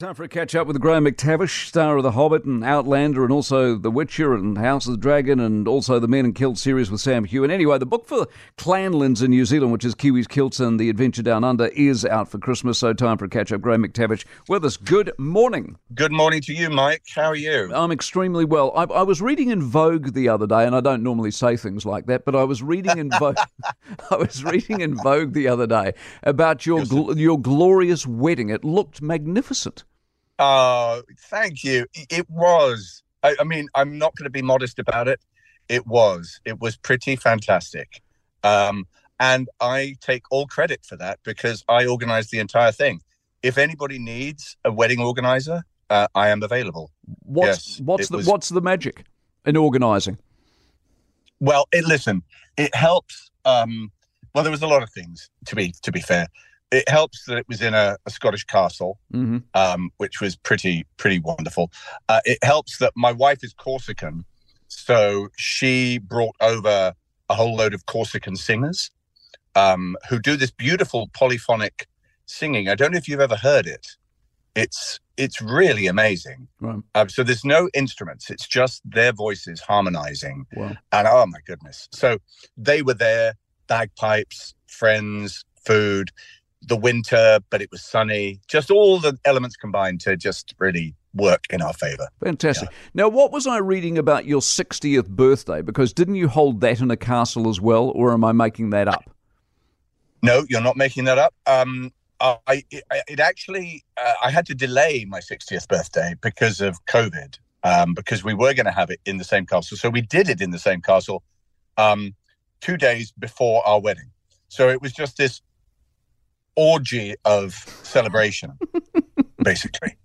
Time for a catch up with Graham McTavish, star of The Hobbit and Outlander, and also The Witcher and House of the Dragon, and also the Men in Kilt series with Sam Heughan. Anyway, the book for Clanlands in New Zealand, which is Kiwis, Kilts, and The Adventure Down Under, is out for Christmas. So, time for a catch up. Graham McTavish with us. Good morning. Good morning to you, Mike. How are you? I'm extremely well. I, I was reading in Vogue the other day, and I don't normally say things like that, but I was reading in Vogue. I was reading in Vogue the other day about your gl- your glorious wedding. It looked magnificent. Oh, thank you. It was. I, I mean, I'm not going to be modest about it. It was. It was pretty fantastic. Um, and I take all credit for that because I organized the entire thing. If anybody needs a wedding organizer, uh, I am available. What's Yes, what's the was- what's the magic in organising? Well, it listen, it helps. Um, well, there was a lot of things to be to be fair. It helps that it was in a, a Scottish castle, hmm um, which was pretty pretty wonderful. Uh, it helps that my wife is Corsican, so she brought over a whole load of Corsican singers um, who do this beautiful polyphonic singing. I don't know if you've ever heard it. It's it's really amazing. Right. Um, so there's no instruments; it's just their voices harmonizing. Well, And oh my goodness. So they were there, bagpipes, friends, food, the winter, but it was sunny. Just all the elements combined to just really work in our favor. fantastic. Now, what was I reading about your 60th birthday? Because didn't you hold that in a castle as well, or am I making that up? No, you're not making that up. Um, I, it, it actually, uh, I had to delay my 60th birthday because of COVID, um, because we were going to have it in the same castle. So we did it in the same castle um, two days before our wedding. So it was just this orgy of celebration, basically,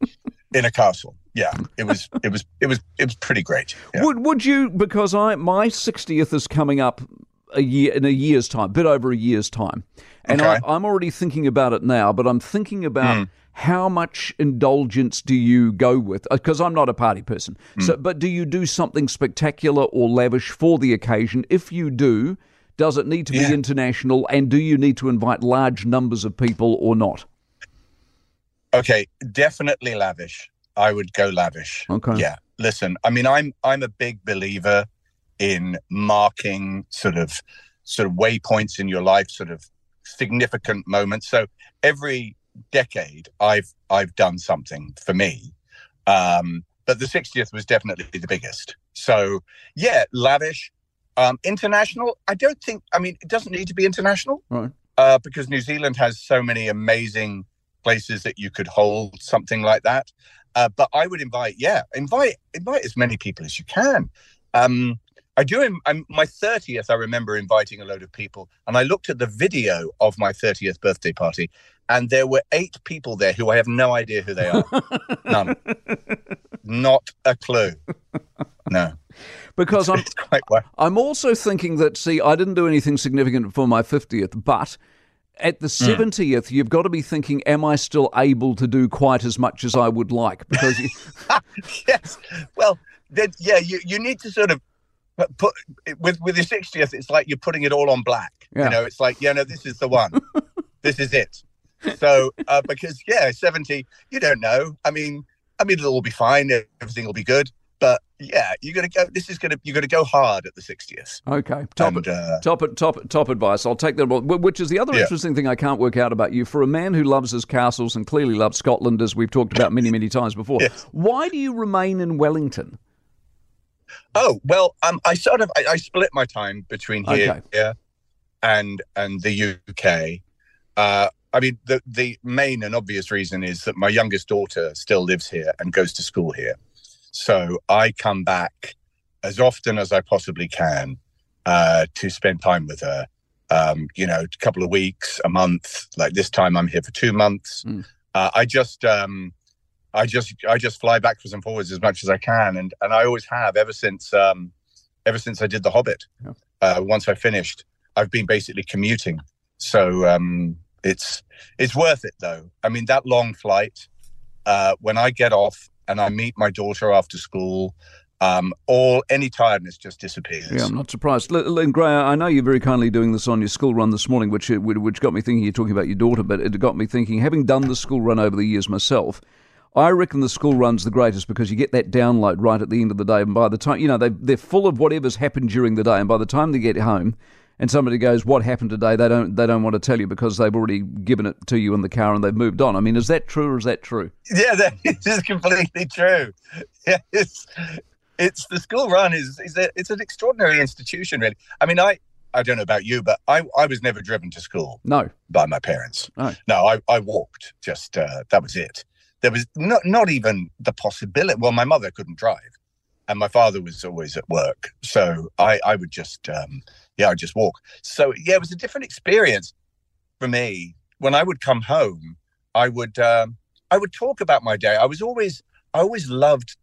in a castle. Yeah, it was, it was, it was, it was pretty great. Yeah. Would would you? Because I my 60th is coming up a year in a year's time, bit over a year's time, and Okay. I, I'm already thinking about it now. But I'm thinking about. Hmm. How much indulgence do you go with? Because I'm not a party person. Hmm. So, but do you do something spectacular or lavish for the occasion? If you do, does it need to be international? And do you need to invite large numbers of people or not? Okay, definitely lavish. I would go lavish. Okay. Yeah. Listen, I mean, I'm I'm a big believer in marking sort of sort of waypoints in your life, sort of significant moments. So every decade, I've I've done something for me. Um, but the 60th was definitely the biggest. So yeah, lavish. Um, international, I don't think. I mean, it doesn't need to be international Right. uh, because New Zealand has so many amazing places that you could hold something like that. Uh, but I would invite, yeah, invite invite as many people as you can. Um, I do. im- my thirtieth, I remember inviting a load of people, and I looked at the video of my thirtieth birthday party, and there were eight people there who I have no idea who they are. None. Not a clue. No, Because I'm. I'm also thinking that, see, I didn't do anything significant for my 50th, but at the 70th, you've got to be thinking, am I still able to do quite as much as I would like? Because, you, yes. Well, then, yeah, you, you need to sort of put, with with your sixtieth. It's like you're putting it all on black. Yeah. You know, it's like, yeah, no, this is the one. this is it. So, uh, because yeah, seventy, you don't know. I mean, I mean, it'll all be fine. Everything will be good. But yeah, you're gonna go. This is gonna. You're gonna go hard at the sixtieth. okay, top, And uh, top, top, top advice. I'll take that. Wh- Which is the other Yeah. interesting thing I can't work out about you. For a man who loves his castles and clearly loves Scotland, as we've talked about many, many times before, Yes. why do you remain in Wellington? Oh well, um, I sort of I, I split my time between here Okay. here and and the UK. Uh, I mean, the the main and obvious reason is that my youngest daughter still lives here and goes to school here, so I come back as often as I possibly can uh, to spend time with her. Um, you know, a couple of weeks, a month. Like this time, I'm here for two months. Mm. Uh, I just um, I just I just fly backwards and forwards as much as I can, and and I always have ever since um, ever since I did The Hobbit. Yeah. Uh, once I finished, I've been basically commuting, so um, it's it's worth it though. I mean, that long flight, uh, when I get off and I meet my daughter after school, um, all any tiredness just disappears. Yeah, I'm not surprised. Lynn Gray, I know you're very kindly doing this on your school run this morning, which which got me thinking. You're talking about your daughter, but it got me thinking. Having done the school run over the years myself, I reckon the school run's the greatest because you get that download right at the end of the day, and by the time you know they they're full of whatever's happened during the day, and by the time they get home, and somebody goes, "What happened today?" They don't they don't want to tell you because they've already given it to you in the car and they've moved on. I mean, is that true or is that true? Yeah, that is completely true. Yeah, it's it's the school run is is a, it's an extraordinary institution, really. I mean, I I don't know about you, but I I was never driven to school. No, by my parents. No, no I I walked. Just uh, that was it. There was not not even the possibility. Well, my mother couldn't drive, and my father was always at work, so I I would just. Um, yeah, I just walk. So yeah, it was a different experience for me. When I would come home, I would um, I would talk about my day. I was always I always loved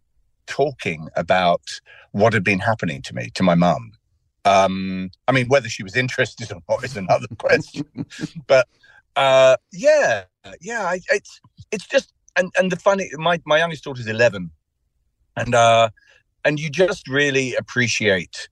talking about what had been happening to me to my mum. Um, I mean, whether she was interested or not is another question. but uh, yeah, yeah, I, it's it's just and and the funny my my youngest daughter's eleven, and uh, and you just really appreciate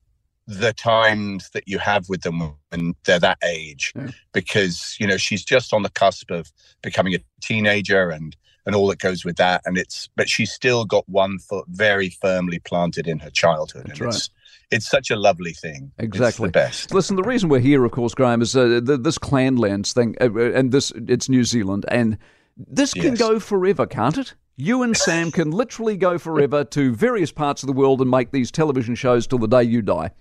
the times that you have with them when they're that age yeah. because you know she's just on the cusp of becoming a teenager and and all that goes with that and it's but she's still got one foot very firmly planted in her childhood That's and right. it's it's such a lovely thing. Exactly, it's the best. Listen, the reason we're here, of course, Graham, is uh, the, this Clanlands thing, uh, uh, and this it's New Zealand, and this can yes. go forever, can't it? You and Sam can literally go forever to various parts of the world and make these television shows till the day you die.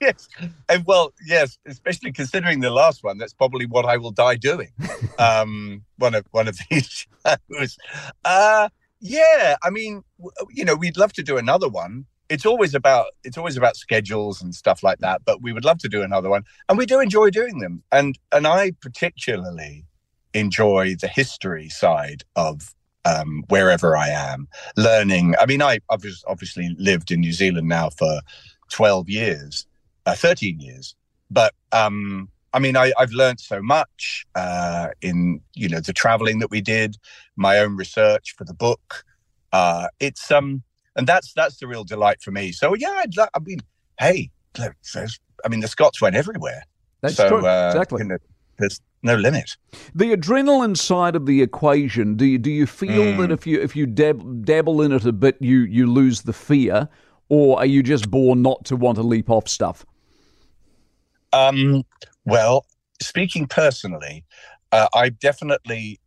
Yes, and well, yes, especially considering the last one, that's probably what I will die doing. Um, one of one of these shows. Uh, yeah, I mean, you know, we'd love to do another one. It's always about it's always about schedules and stuff like that. But we would love to do another one, and we do enjoy doing them. And and I particularly enjoy the history side of um, wherever I am, learning. I mean, I, obviously lived in New Zealand now for 12 years, uh, 13 years. But um, I mean, I, have learned so much uh, in you know the traveling that we did, my own research for the book. Uh, it's um, and that's that's the real delight for me. So yeah, I'd, I mean, hey, I mean, the Scots went everywhere. That's so, true. Uh, exactly. You know, there's no limit. The adrenaline side of the equation. Do you do you feel mm. that if you if you dab, dabble in it a bit, you you lose the fear, or are you just born not to want to leap off stuff? Um, well, speaking personally, uh, I've definitely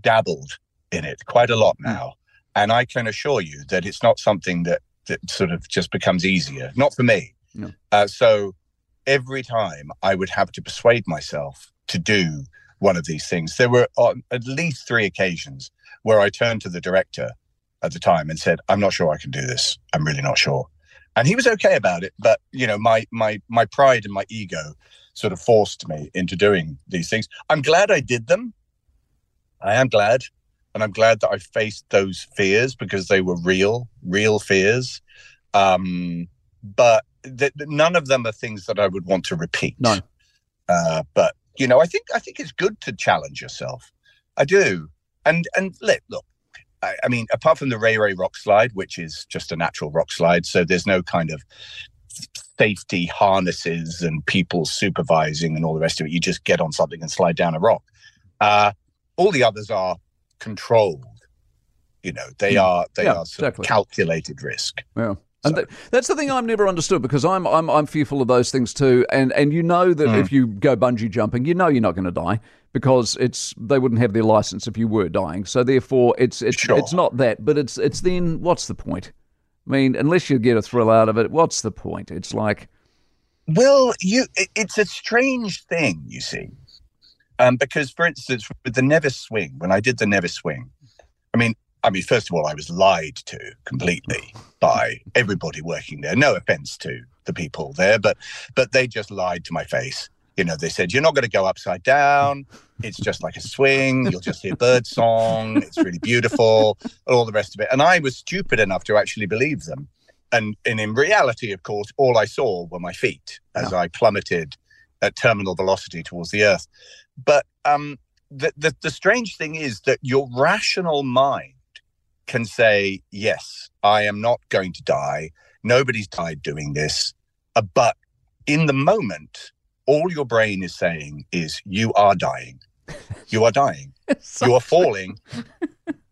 dabbled in it quite a lot hmm. now, and I can assure you that it's not something that that sort of just becomes easier. Not for me. No. Uh, so every time I would have to persuade myself to do one of these things, there were on at least three occasions where I turned to the director at the time and said, "I'm not sure I can do this. I'm really not sure." And he was okay about it, but you know, my my my pride and my ego sort of forced me into doing these things. I'm glad I did them. I am glad, and I'm glad that I faced those fears because they were real, real fears. Um, but th- none of them are things that I would want to repeat. No. Uh, but you know, I think I think it's good to challenge yourself. I do. And and look, I, I mean, apart from the Rere rock slide, which is just a natural rock slide, so there's no kind of safety harnesses and people supervising and all the rest of it. You just get on something and slide down a rock. Uh, all the others are controlled. You know, they mm. are they yeah, are exactly. calculated risk. Yeah. And th- that's the thing I've never understood because I'm I'm I'm fearful of those things too. And and you know that mm. if you go bungee jumping, you know you're not going to die because it's they wouldn't have their license if you were dying. So therefore, it's it's sure. it's not that, but it's it's then what's the point? I mean, unless you get a thrill out of it, what's the point? It's like, well, you it's a strange thing, you see, um, because for instance, with the Nevis swing, when I did the Nevis swing, I mean, I mean, first of all, I was lied to completely by everybody working there. No offense to the people there, but but they just lied to my face. You know, they said you're not going to go upside down. It's just like a swing. You'll just hear bird song. It's really beautiful, and all the rest of it. And I was stupid enough to actually believe them. And and in reality, of course, all I saw were my feet as I plummeted at terminal velocity towards the earth. But um, the, the the strange thing is that your rational mind can say, yes, I am not going to die. Nobody's died doing this. Uh, but in the moment, all your brain is saying is, you are dying. You are dying. you are falling.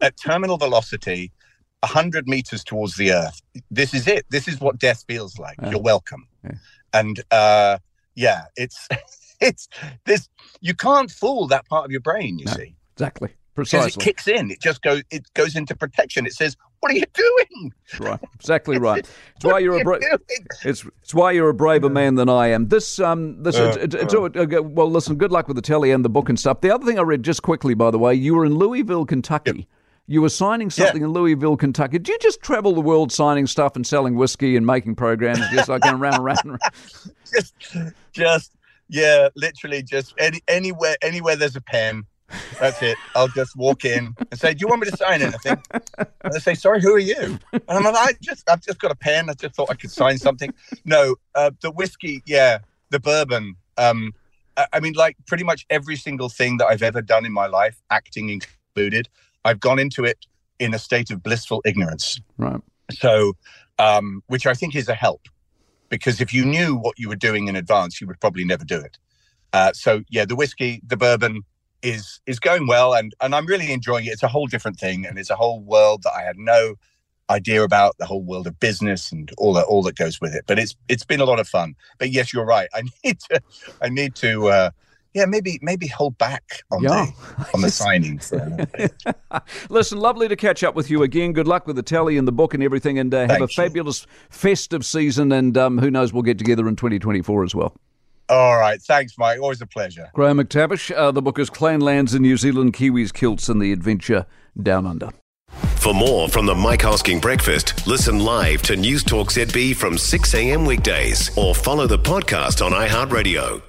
at terminal velocity, 100 meters towards the earth. This is it. This is what death feels like. Yeah. You're welcome. Yeah. And uh, yeah, it's it's this. You can't fool that part of your brain. You No. see, Exactly. Because Precisely. it kicks in. It just goes. It goes into protection. It says, "What are you doing? right. Exactly right. It's why you're a you bra- doing?" It's it's why you're a braver man than I am. This um this Uh, it's, it's, it's, uh, well listen. Good luck with the telly and the book and stuff. The other thing I read just quickly, by the way, you were in Louisville, Kentucky. You were signing something in Louisville, Kentucky. Did you just travel the world signing stuff and selling whiskey and making programs, just like going round and round? And round? just, just yeah, literally just any anywhere anywhere there's a pen. That's it. I'll just walk in and say, "Do you want me to sign anything?" And they say, "Sorry, who are you?" And I'm like, "I just, I've just got a pen. I just thought I could sign something." No, uh, the whiskey, yeah, the bourbon. Um, I, I mean, like pretty much every single thing that I've ever done in my life, acting included, I've gone into it in a state of blissful ignorance. Right. So, um, which I think is a help because if you knew what you were doing in advance, you would probably never do it. Uh, so, yeah, the whiskey, the bourbon is is going well, and and I'm really enjoying it. It's a whole different thing, and it's a whole world that I had no idea about. The whole world of business and all that all that goes with it. But it's it's been a lot of fun. But yes, you're right. I need to I need to uh, yeah maybe maybe hold back on Yeah. the on the signing. For, Listen, lovely to catch up with you again. Good luck with the telly and the book and everything, and uh, have a Thank you. fabulous festive season. And um, who knows, we'll get together in 2024 as well. All right, thanks, Mike. Always a pleasure. Graham McTavish. Uh, the book is Clanlands in New Zealand, Kiwis, Kilts, and the Adventure Down Under. For more from the Mike Hosking Breakfast, listen live to Newstalk ZB from 6 a.m. weekdays or follow the podcast on iHeartRadio.